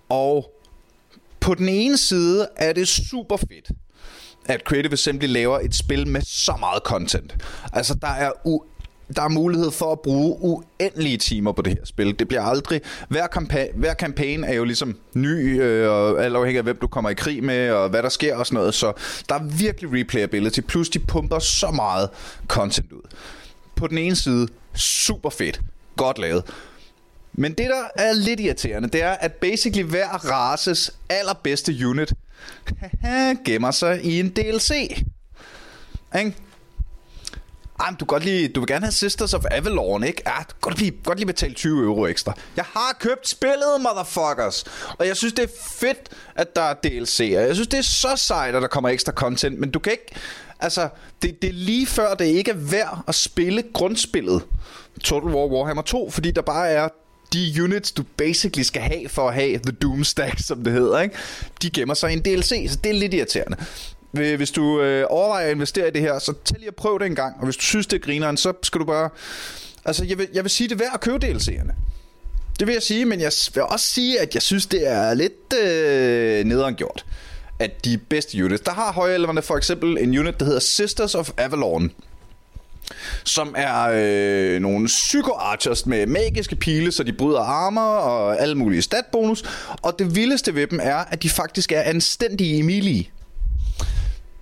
Speaker 1: Og på den ene side er det super fedt, at Creative Assembly laver et spil med så meget content. Altså, der er u der er mulighed for at bruge uendelige timer på det her spil. Det bliver aldrig... Hver, kampa- hver kampagne er jo ligesom ny, øh, og alt afhængig af, hvem du kommer i krig med, og hvad der sker og sådan noget. Så der er virkelig replayability. Plus, de pumper så meget content ud. På den ene side, super fedt. Godt lavet. Men det, der er lidt irriterende, det er, at basically hver races allerbedste unit gemmer sig i en DLC. Ikke? Ej, du, godt lige, du vil gerne have Sisters of Avalon, ikke? Ja, du godt lige, godt lige betale 20 euro ekstra. Jeg har købt spillet, motherfuckers! Og jeg synes, det er fedt, at der er DLC'er. Jeg synes, det er så sejt, at der kommer ekstra content, men du kan ikke... Altså, det, det er lige før, det ikke er værd at spille grundspillet Total War Warhammer 2, fordi der bare er de units, du basically skal have for at have The Doomstack, som det hedder, ikke? de gemmer sig i en DLC, så det er lidt irriterende. Hvis du øh, overvejer at investere i det her, så tag lige og prøv det en gang, og hvis du synes, det er grineren, så skal du bare... Altså, jeg vil, jeg vil sige, det er værd at købe DLC'erne. Det vil jeg sige, men jeg vil også sige, at jeg synes, det er lidt øh, nederen gjort. At de bedste units, der har højelverne for eksempel en unit, der hedder Sisters of Avalon som er øh, nogle psykoarchers med magiske pile, så de bryder armer og alle mulige statbonus. Og det vildeste ved dem er, at de faktisk er anstændige i melee.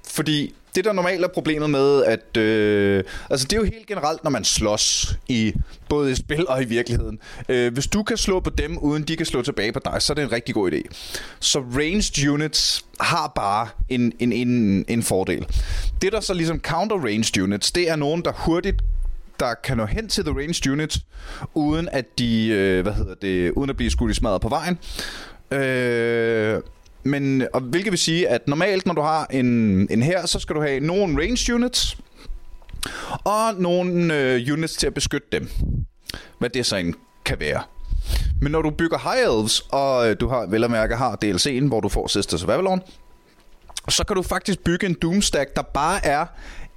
Speaker 1: Fordi det, der normalt er problemet med, at... Øh, altså, det er jo helt generelt, når man slås i både i spil og i virkeligheden. Øh, hvis du kan slå på dem, uden de kan slå tilbage på dig, så er det en rigtig god idé. Så ranged units har bare en, en, en, en fordel. Det, der så ligesom counter ranged units, det er nogen, der hurtigt der kan nå hen til the ranged units, uden at de, øh, hvad hedder det, uden at blive skudt i smadret på vejen. Øh, men, og hvilket vil sige, at normalt, når du har en, en her, så skal du have nogle range units, og nogle øh, units til at beskytte dem. Hvad det så end kan være. Men når du bygger High Elves, og øh, du har vel at mærke har DLC'en, hvor du får Sisters of Avalon, så kan du faktisk bygge en Doomstack, der bare er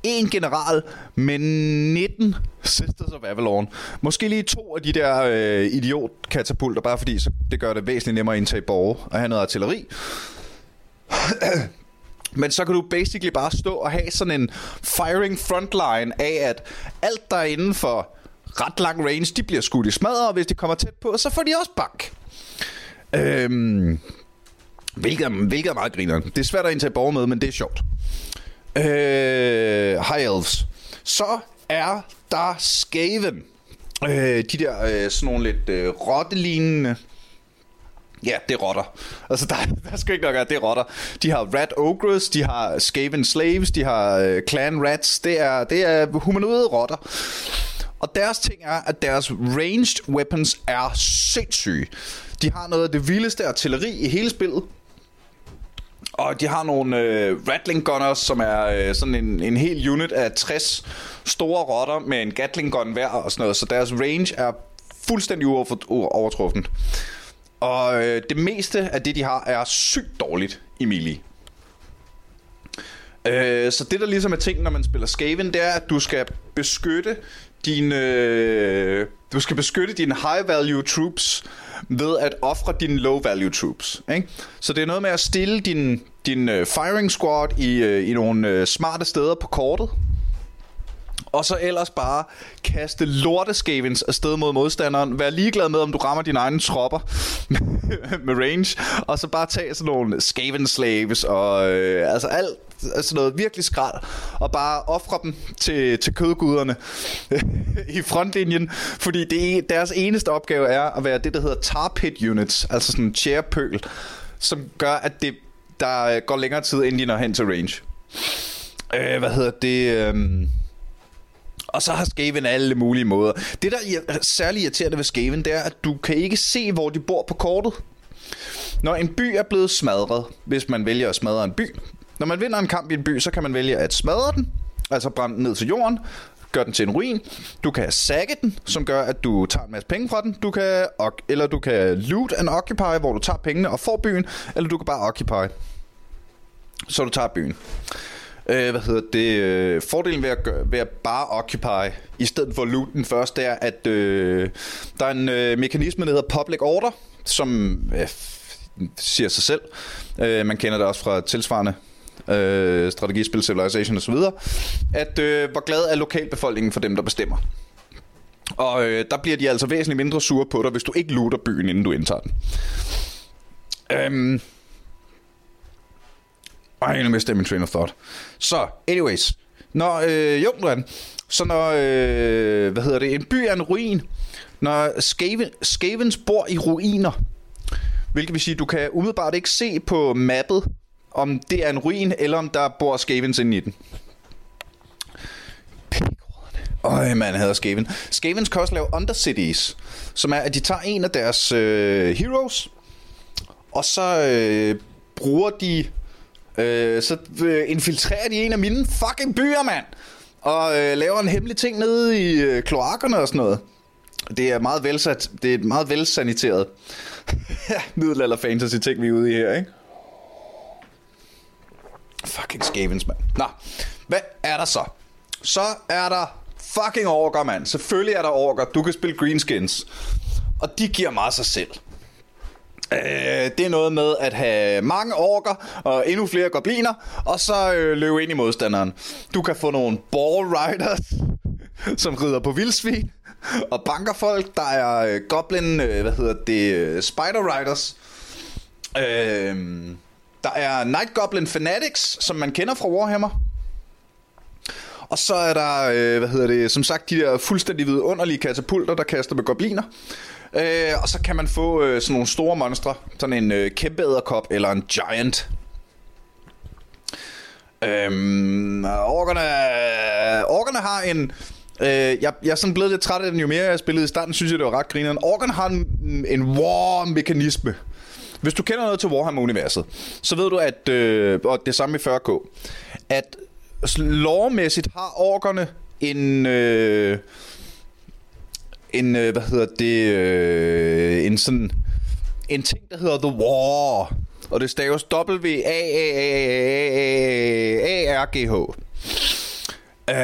Speaker 1: en general med 19 Sisters of Avalon. Måske lige to af de der øh, idiotkatapulter, bare fordi så det gør det væsentligt nemmere at indtage borge og have noget artilleri. Men så kan du basically bare stå og have sådan en firing frontline af, at alt der er inden for ret lang range, de bliver skudt i smadret, og hvis de kommer tæt på, så får de også bank. Øhm, hvilket, er, hvilket er meget griner. Det er svært at indtage borger med, men det er sjovt. Øh, High Elves. Så er der Skaven. Øh, de der øh, sådan nogle lidt øh, rottelignende Ja, det er rotter. Altså, der, der skal ikke nok gøre, det er rotter. De har Rat Ogres, de har Skaven Slaves, de har øh, Clan Rats. Det er, det er humanoide rotter. Og deres ting er, at deres ranged weapons er sindssyge. De har noget af det vildeste artilleri i hele spillet. Og de har nogle øh, Rattling Gunners, som er øh, sådan en, en hel unit af 60 store rotter med en Gatling Gun hver og sådan noget. Så deres range er fuldstændig overtruffen. Og øh, det meste af det, de har, er sygt dårligt i melee. Øh, så det, der ligesom er ting, når man spiller Skaven, det er, at du skal beskytte din, øh, du skal beskytte dine high value troops ved at ofre dine low value troops. Ikke? Så det er noget med at stille din, din øh, firing squad i, øh, i nogle øh, smarte steder på kortet, og så ellers bare kaste lorteskavens afsted mod modstanderen. Vær ligeglad med, om du rammer dine egne tropper med range. Og så bare tage sådan nogle skaven slaves og øh, altså alt altså noget virkelig skrald, og bare ofre dem til, til kødguderne i frontlinjen, fordi det, deres eneste opgave er at være det, der hedder tar pit units, altså sådan en chairpøl, som gør, at det, der går længere tid, inden de når hen til range. Øh, hvad hedder det? Øh, og så har Skaven alle mulige måder. Det, der er særlig irriterende ved Skaven, det er, at du kan ikke se, hvor de bor på kortet. Når en by er blevet smadret, hvis man vælger at smadre en by. Når man vinder en kamp i en by, så kan man vælge at smadre den, altså brænde den ned til jorden, gør den til en ruin. Du kan sække den, som gør, at du tager en masse penge fra den. Du kan, eller du kan loot and occupy, hvor du tager pengene og får byen. Eller du kan bare occupy, så du tager byen. Øh, hvad hedder det? Øh, fordelen ved at, gøre, ved at bare occupy, i stedet for loot den først, det er, at øh, der er en øh, mekanisme, der hedder public order, som øh, siger sig selv. Øh, man kender det også fra tilsvarende øh, strategispil, Civilization osv., at øh, hvor glad er lokalbefolkningen for dem, der bestemmer. Og øh, der bliver de altså væsentligt mindre sure på dig, hvis du ikke looter byen, inden du indtager den. Øhm, ej, nu mister jeg min train of thought. Så, anyways. Når, øh, jo, Så når, øh, hvad hedder det, en by er en ruin, når Skaven, Skavens bor i ruiner, hvilket vil sige, du kan umiddelbart ikke se på mappet, om det er en ruin, eller om der bor Skavens inde i den. Øj, man hedder Skaven. Skavens kan også lave Undercities, som er, at de tager en af deres øh, heroes, og så øh, bruger de Øh, så øh, infiltrerer de en af mine fucking byer, mand. Og øh, laver en hemmelig ting nede i øh, kloakkerne og sådan noget. Det er meget velsat, det er meget velsaniteret middelalder fantasy ting, vi er ude i her, ikke? Fucking skavens, mand. Nå, hvad er der så? Så er der fucking orker, mand. Selvfølgelig er der orker. Du kan spille greenskins. og de giver meget sig selv. Øh, det er noget med at have mange orker og endnu flere gobliner, og så øh, løbe ind i modstanderen. Du kan få nogle ball riders, som rider på vildsvin og banker folk. Der er øh, goblin, øh, hvad hedder det, øh, spider riders. Øh, der er Night Goblin Fanatics, som man kender fra Warhammer. Og så er der, øh, hvad hedder det, som sagt, de der fuldstændig vidunderlige katapulter, der kaster med gobliner. Øh, og så kan man få øh, sådan nogle store monstre, sådan en øh, kæmpe æderkop eller en giant. Øhm, orkerne, orkerne har en... Øh, jeg, jeg er sådan blevet lidt træt af den, jo mere jeg spillede i starten, synes jeg, det var ret grineren. Orkerne har en, en war-mekanisme. Hvis du kender noget til Warhammer-universet, så ved du, at, øh, og det samme i 40K, at lovmæssigt har orkerne en... Øh, en, øh, hvad hedder det, øh, en sådan, en ting, der hedder The War. Og det staves w a a a r g h Uh,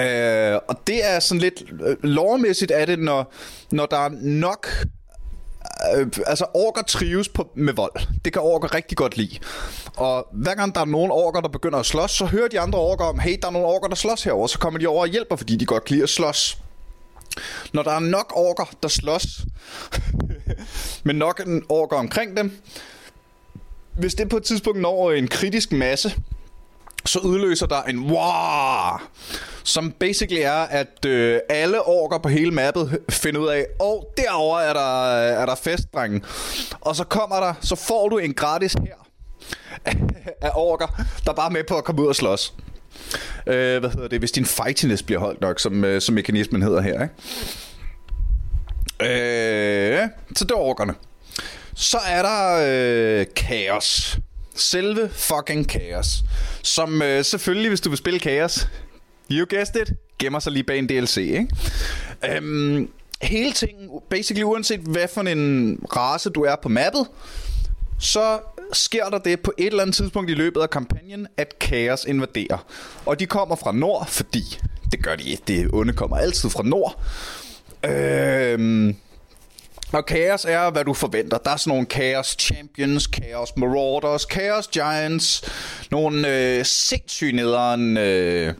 Speaker 1: og det er sådan lidt lovmæssigt af det, når, når der er nok øh, altså orker trives på, med vold. Det kan orker rigtig godt lide. Og hver gang der er nogen orker, der begynder at slås, så hører de andre orker om, hey, der er nogle orker, der slås herover, så kommer de over og hjælper, fordi de godt kan lide at slås. Når der er nok orker, der slås, med nok en orker omkring dem, hvis det på et tidspunkt når en kritisk masse, så udløser der en wow, som basically er, at øh, alle orker på hele mappet finder ud af, og oh, derover er der, er der fest, drenge. Og så kommer der, så får du en gratis her af orker, der er bare med på at komme ud og slås. Øh, hvad hedder det? Hvis din fightiness bliver holdt nok, som, øh, som mekanismen hedder her, ikke? Øh, så det er orkerne. Så er der øh, kaos. Selve fucking kaos. Som øh, selvfølgelig, hvis du vil spille kaos, you guessed it, gemmer sig lige bag en DLC, ikke? Øhm, hele tingen, basically uanset hvad for en race du er på mappet, så sker der det på et eller andet tidspunkt i løbet af kampagnen, at kaos invaderer. Og de kommer fra nord, fordi det gør de ikke. Det onde kommer altid fra nord. Øhm, og kaos er, hvad du forventer. Der er sådan nogle kaos Champions, kaos Marauders, kaos Giants, nogle øh, sindssyge nederen øh,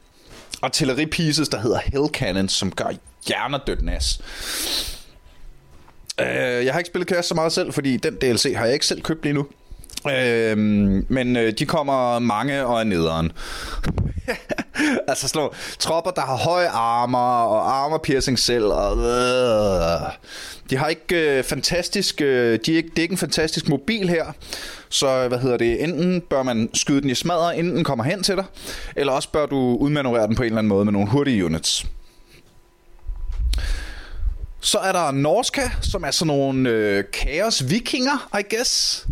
Speaker 1: artilleripieces, der hedder Hell Cannons, som gør hjernedødt nas. Øh, jeg har ikke spillet Chaos så meget selv, fordi den DLC har jeg ikke selv købt lige nu. Øh, men øh, de kommer mange og er nederen. altså slå tropper, der har høje armer og armor piercing selv. Og, øh, de har ikke øh, fantastisk, øh, de er ikke, det er ikke en fantastisk mobil her. Så hvad hedder det, enten bør man skyde den i smadret, inden den kommer hen til dig, eller også bør du udmanøvrere den på en eller anden måde med nogle hurtige units. Så er der Norska, som er sådan nogle øh, kaos-vikinger, I guess.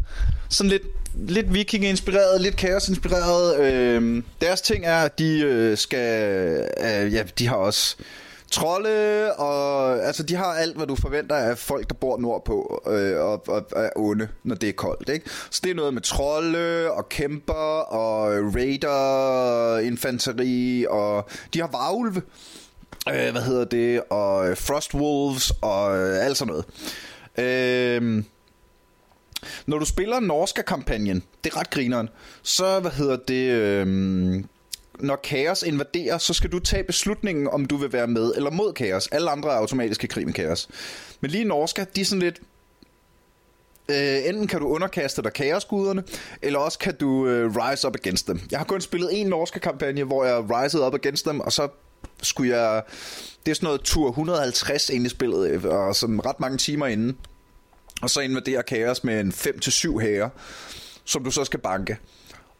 Speaker 1: Sådan lidt lidt viking-inspireret, lidt kaos-inspireret. Øh, deres ting er, at de øh, skal... Øh, ja, de har også trolde, og altså de har alt, hvad du forventer af folk, der bor nordpå, øh, og, og, og er onde, når det er koldt, ikke? Så det er noget med trolde, og kæmper, og raider, infanteri, og de har varulve, øh, hvad hedder det, og øh, frostwolves, og øh, alt sådan noget. Øh, når du spiller Norska-kampagnen, det er ret grineren, så, hvad hedder det, øh, når kaos invaderer, så skal du tage beslutningen, om du vil være med eller mod kaos. Alle andre er automatisk i krig med kaos. Men lige Norska, de er sådan lidt... Øh, enten kan du underkaste dig kaosguderne, eller også kan du øh, rise up against dem. Jeg har kun spillet en norske kampagne, hvor jeg rise up against dem, og så skulle jeg... Det er sådan noget tur 150 ind i spillet, øh, og sådan ret mange timer inden. Og så invaderer kaos med en 5-7 hære, som du så skal banke.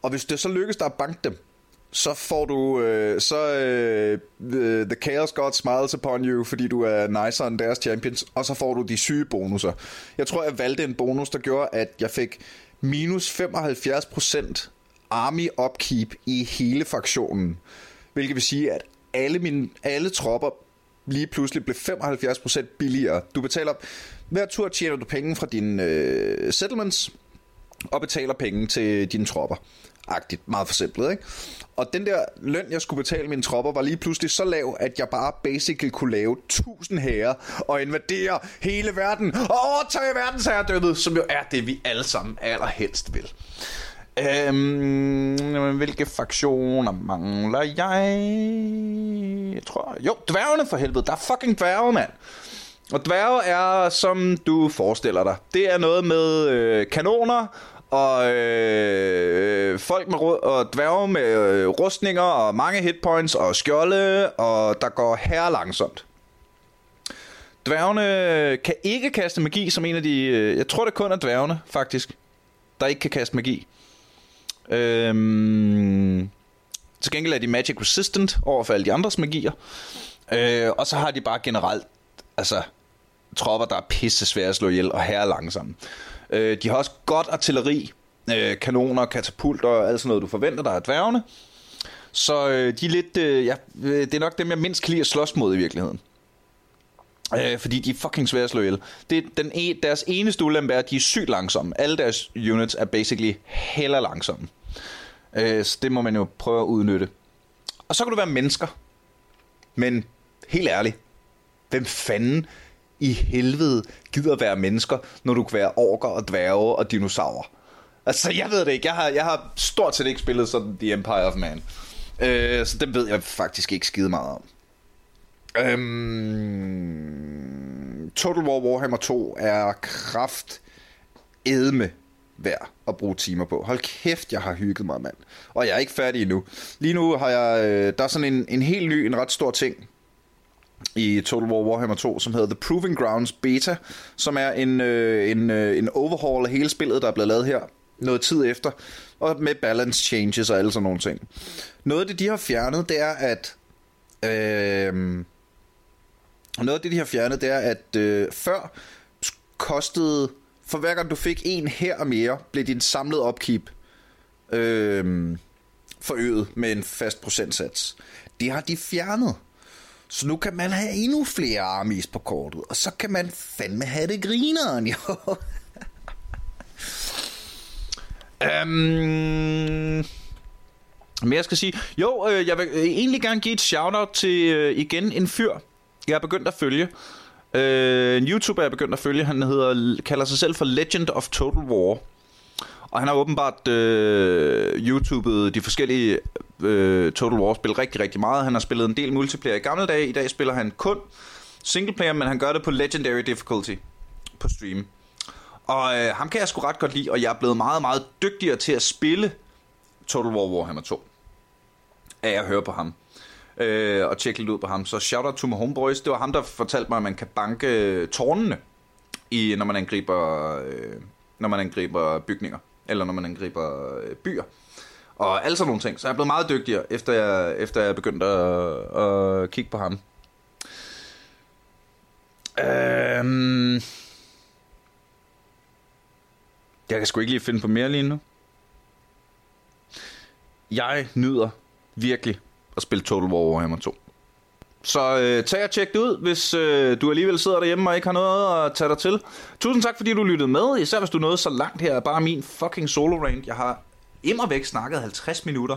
Speaker 1: Og hvis det så lykkes dig at banke dem, så får du øh, så øh, øh the chaos god smiles upon you fordi du er nicer end deres champions og så får du de syge bonusser. Jeg tror jeg valgte en bonus der gjorde at jeg fik minus 75% army upkeep i hele fraktionen. Hvilket vil sige at alle mine alle tropper lige pludselig blev 75% billigere. Du betaler hver tur tjener du penge fra dine øh, settlements, og betaler penge til dine tropper. agtigt, meget forsimplet, ikke? Og den der løn, jeg skulle betale mine tropper, var lige pludselig så lav, at jeg bare basically kunne lave 1000 herrer og invadere hele verden og overtage verdensherredømmet, som jo er det, vi alle sammen allerhelst vil. Øhm, hvilke fraktioner mangler jeg? Jeg tror... Jo, dværgene for helvede. Der er fucking dværge, mand. Og dværge er, som du forestiller dig. Det er noget med øh, kanoner og øh, folk med og dværge med øh, rustninger og mange hitpoints og skjolde, og der går her langsomt. Dværgene kan ikke kaste magi som en af de... Øh, jeg tror det kun er dværgene, faktisk, der ikke kan kaste magi. Øhm, til gengæld er de magic resistant over for alle de andres magier. Øh, og så har de bare generelt altså, tropper, der er pisse svære at slå ihjel og herre langsomme. Øh, de har også godt artilleri, øh, kanoner, katapulter og alt sådan noget, du forventer, der er dværgene. Så øh, de er lidt, øh, ja, øh, det er nok dem, jeg mindst kan lide at slås mod i virkeligheden. Øh, fordi de er fucking svære at slå ihjel. Det er den e- deres eneste ulempe er, at de er sygt langsomme. Alle deres units er basically heller langsomme. Øh, så det må man jo prøve at udnytte. Og så kan du være mennesker. Men helt ærligt, hvem fanden i helvede gider være mennesker, når du kan være orker og dværge og dinosaurer? Altså, jeg ved det ikke. Jeg har, jeg har stort set ikke spillet sådan The Empire of Man. Øh, så det ved jeg faktisk ikke skide meget om. Øhm, Total War Warhammer 2 er kraft edme værd at bruge timer på. Hold kæft, jeg har hygget mig, mand. Og jeg er ikke færdig endnu. Lige nu har jeg... Øh, der er sådan en, en helt ny, en ret stor ting i Total War Warhammer 2, som hedder The Proving Grounds Beta, som er en, øh, en, øh, en overhaul af hele spillet, der er blevet lavet her noget tid efter, og med balance changes og alle sådan nogle ting. Noget af det, de har fjernet, det er, at øh, noget af det, de har fjernet, det er, at øh, før kostede, for hver gang du fik en her og mere, blev din samlede upkeep øh, forøget med en fast procentsats. Det har de fjernet. Så nu kan man have endnu flere armies på kortet, og så kan man fandme have det grineren, jo. Øhm, um, men jeg skal sige, jo, øh, jeg vil øh, egentlig gerne give et shout-out til øh, igen en fyr, jeg er begyndt at følge. Øh, en YouTuber jeg er begyndt at følge, han hedder, kalder sig selv for Legend of Total War. Og han har åbenbart øh, YouTubet de forskellige øh, Total War-spil rigtig, rigtig meget. Han har spillet en del multiplayer i gamle dage. I dag spiller han kun singleplayer, men han gør det på Legendary Difficulty på stream. Og øh, ham kan jeg sgu ret godt lide, og jeg er blevet meget, meget dygtigere til at spille Total War Warhammer 2. Af at høre på ham øh, og tjekke lidt ud på ham. Så shout out to my homeboys. Det var ham, der fortalte mig, at man kan banke øh, tårnene, i, når, man angriber, øh, når man angriber bygninger, eller når man angriber øh, byer. Og alle sådan nogle ting. Så jeg er blevet meget dygtigere, efter jeg, efter jeg begyndte at, at kigge på ham. Øhm... Jeg kan sgu ikke lige finde på mere lige nu. Jeg nyder virkelig at spille Total War Warhammer 2. Så øh, tag og tjek det ud, hvis øh, du alligevel sidder derhjemme og ikke har noget at tage dig til. Tusind tak, fordi du lyttede med. Især hvis du nåede så langt her. Bare min fucking solo rant. Jeg har immer væk snakket 50 minutter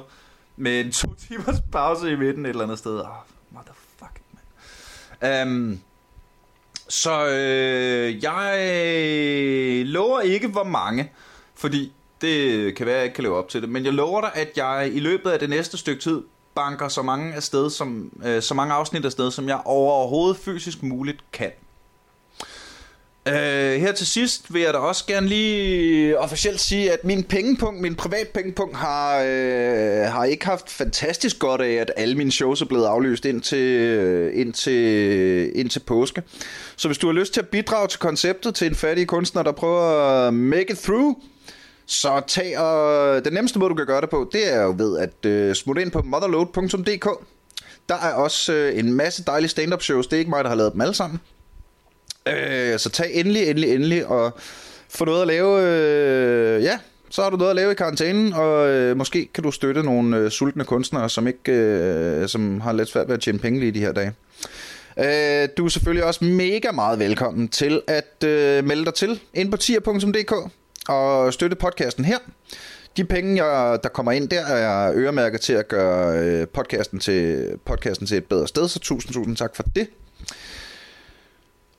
Speaker 1: med en to timers pause i midten et eller andet sted. Oh, motherfucking man. Um, øhm, så øh, jeg lover ikke, hvor mange, fordi det kan være, at jeg ikke kan leve op til det. Men jeg lover dig, at jeg i løbet af det næste stykke tid banker så mange afsted, som, øh, så mange afsnit afsted, som jeg overhovedet fysisk muligt kan. Øh, her til sidst vil jeg da også gerne lige officielt sige, at min pengepunkt, min privat pengepunkt, har, øh, har ikke haft fantastisk godt af, at alle mine shows er blevet aflyst indtil, øh, indtil, indtil påske. Så hvis du har lyst til at bidrage til konceptet til en fattig kunstner, der prøver at make it through, så tag og den nemmeste måde, du kan gøre det på, det er jo ved at øh, smutte ind på motherload.dk. Der er også øh, en masse dejlige stand-up shows. Det er ikke mig, der har lavet dem alle sammen. Øh, så tag endelig, endelig, endelig og få noget at lave. Øh, ja, så har du noget at lave i karantænen, og øh, måske kan du støtte nogle øh, sultne kunstnere, som ikke øh, som har lidt svært ved at tjene penge lige i de her dage. Øh, du er selvfølgelig også mega meget velkommen til at øh, melde dig til ind på tier.dk og støtte podcasten her. de penge, jeg, der kommer ind der, er øremærket til at gøre øh, podcasten, til, podcasten til et bedre sted, så tusind, tusind tak for det.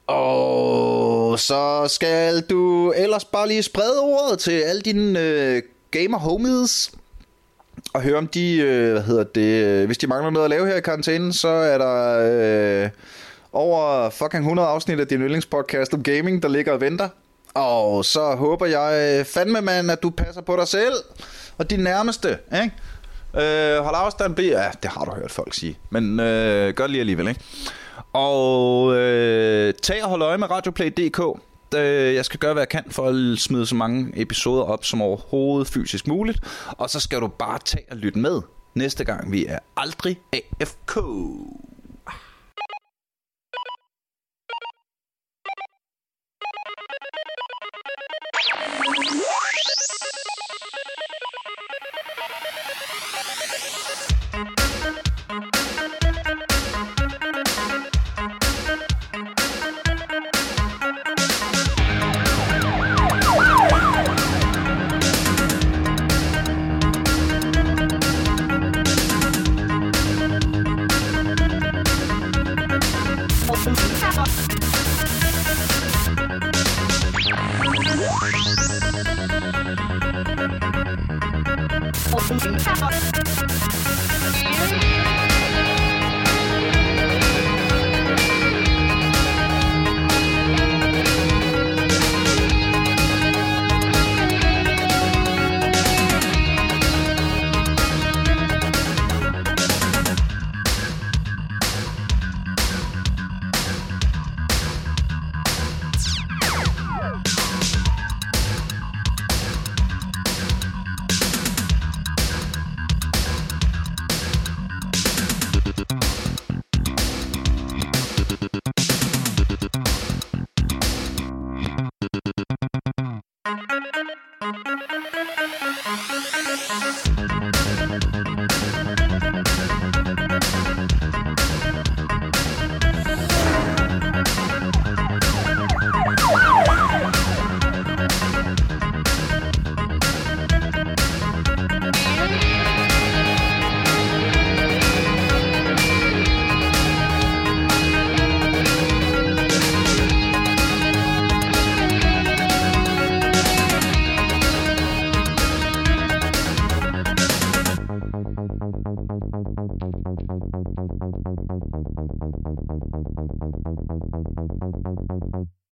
Speaker 1: Og så skal du ellers bare lige sprede ordet til alle dine øh, gamer homies og høre om de, øh, hvad hedder det, øh, hvis de mangler noget at lave her i karantænen, så er der øh, over fucking 100 afsnit af din yndlingspodcast om gaming, der ligger og venter. Og så håber jeg fandme, mand, at du passer på dig selv og din nærmeste, ikke? Øh, hold afstand, ja, det har du hørt folk sige, men øh, gør det lige alligevel, ikke? Og øh, tag og hold øje med radioplay.dk. Øh, jeg skal gøre, hvad jeg kan for at smide så mange episoder op som overhovedet fysisk muligt. Og så skal du bare tage og lytte med næste gang. Vi er aldrig AFK.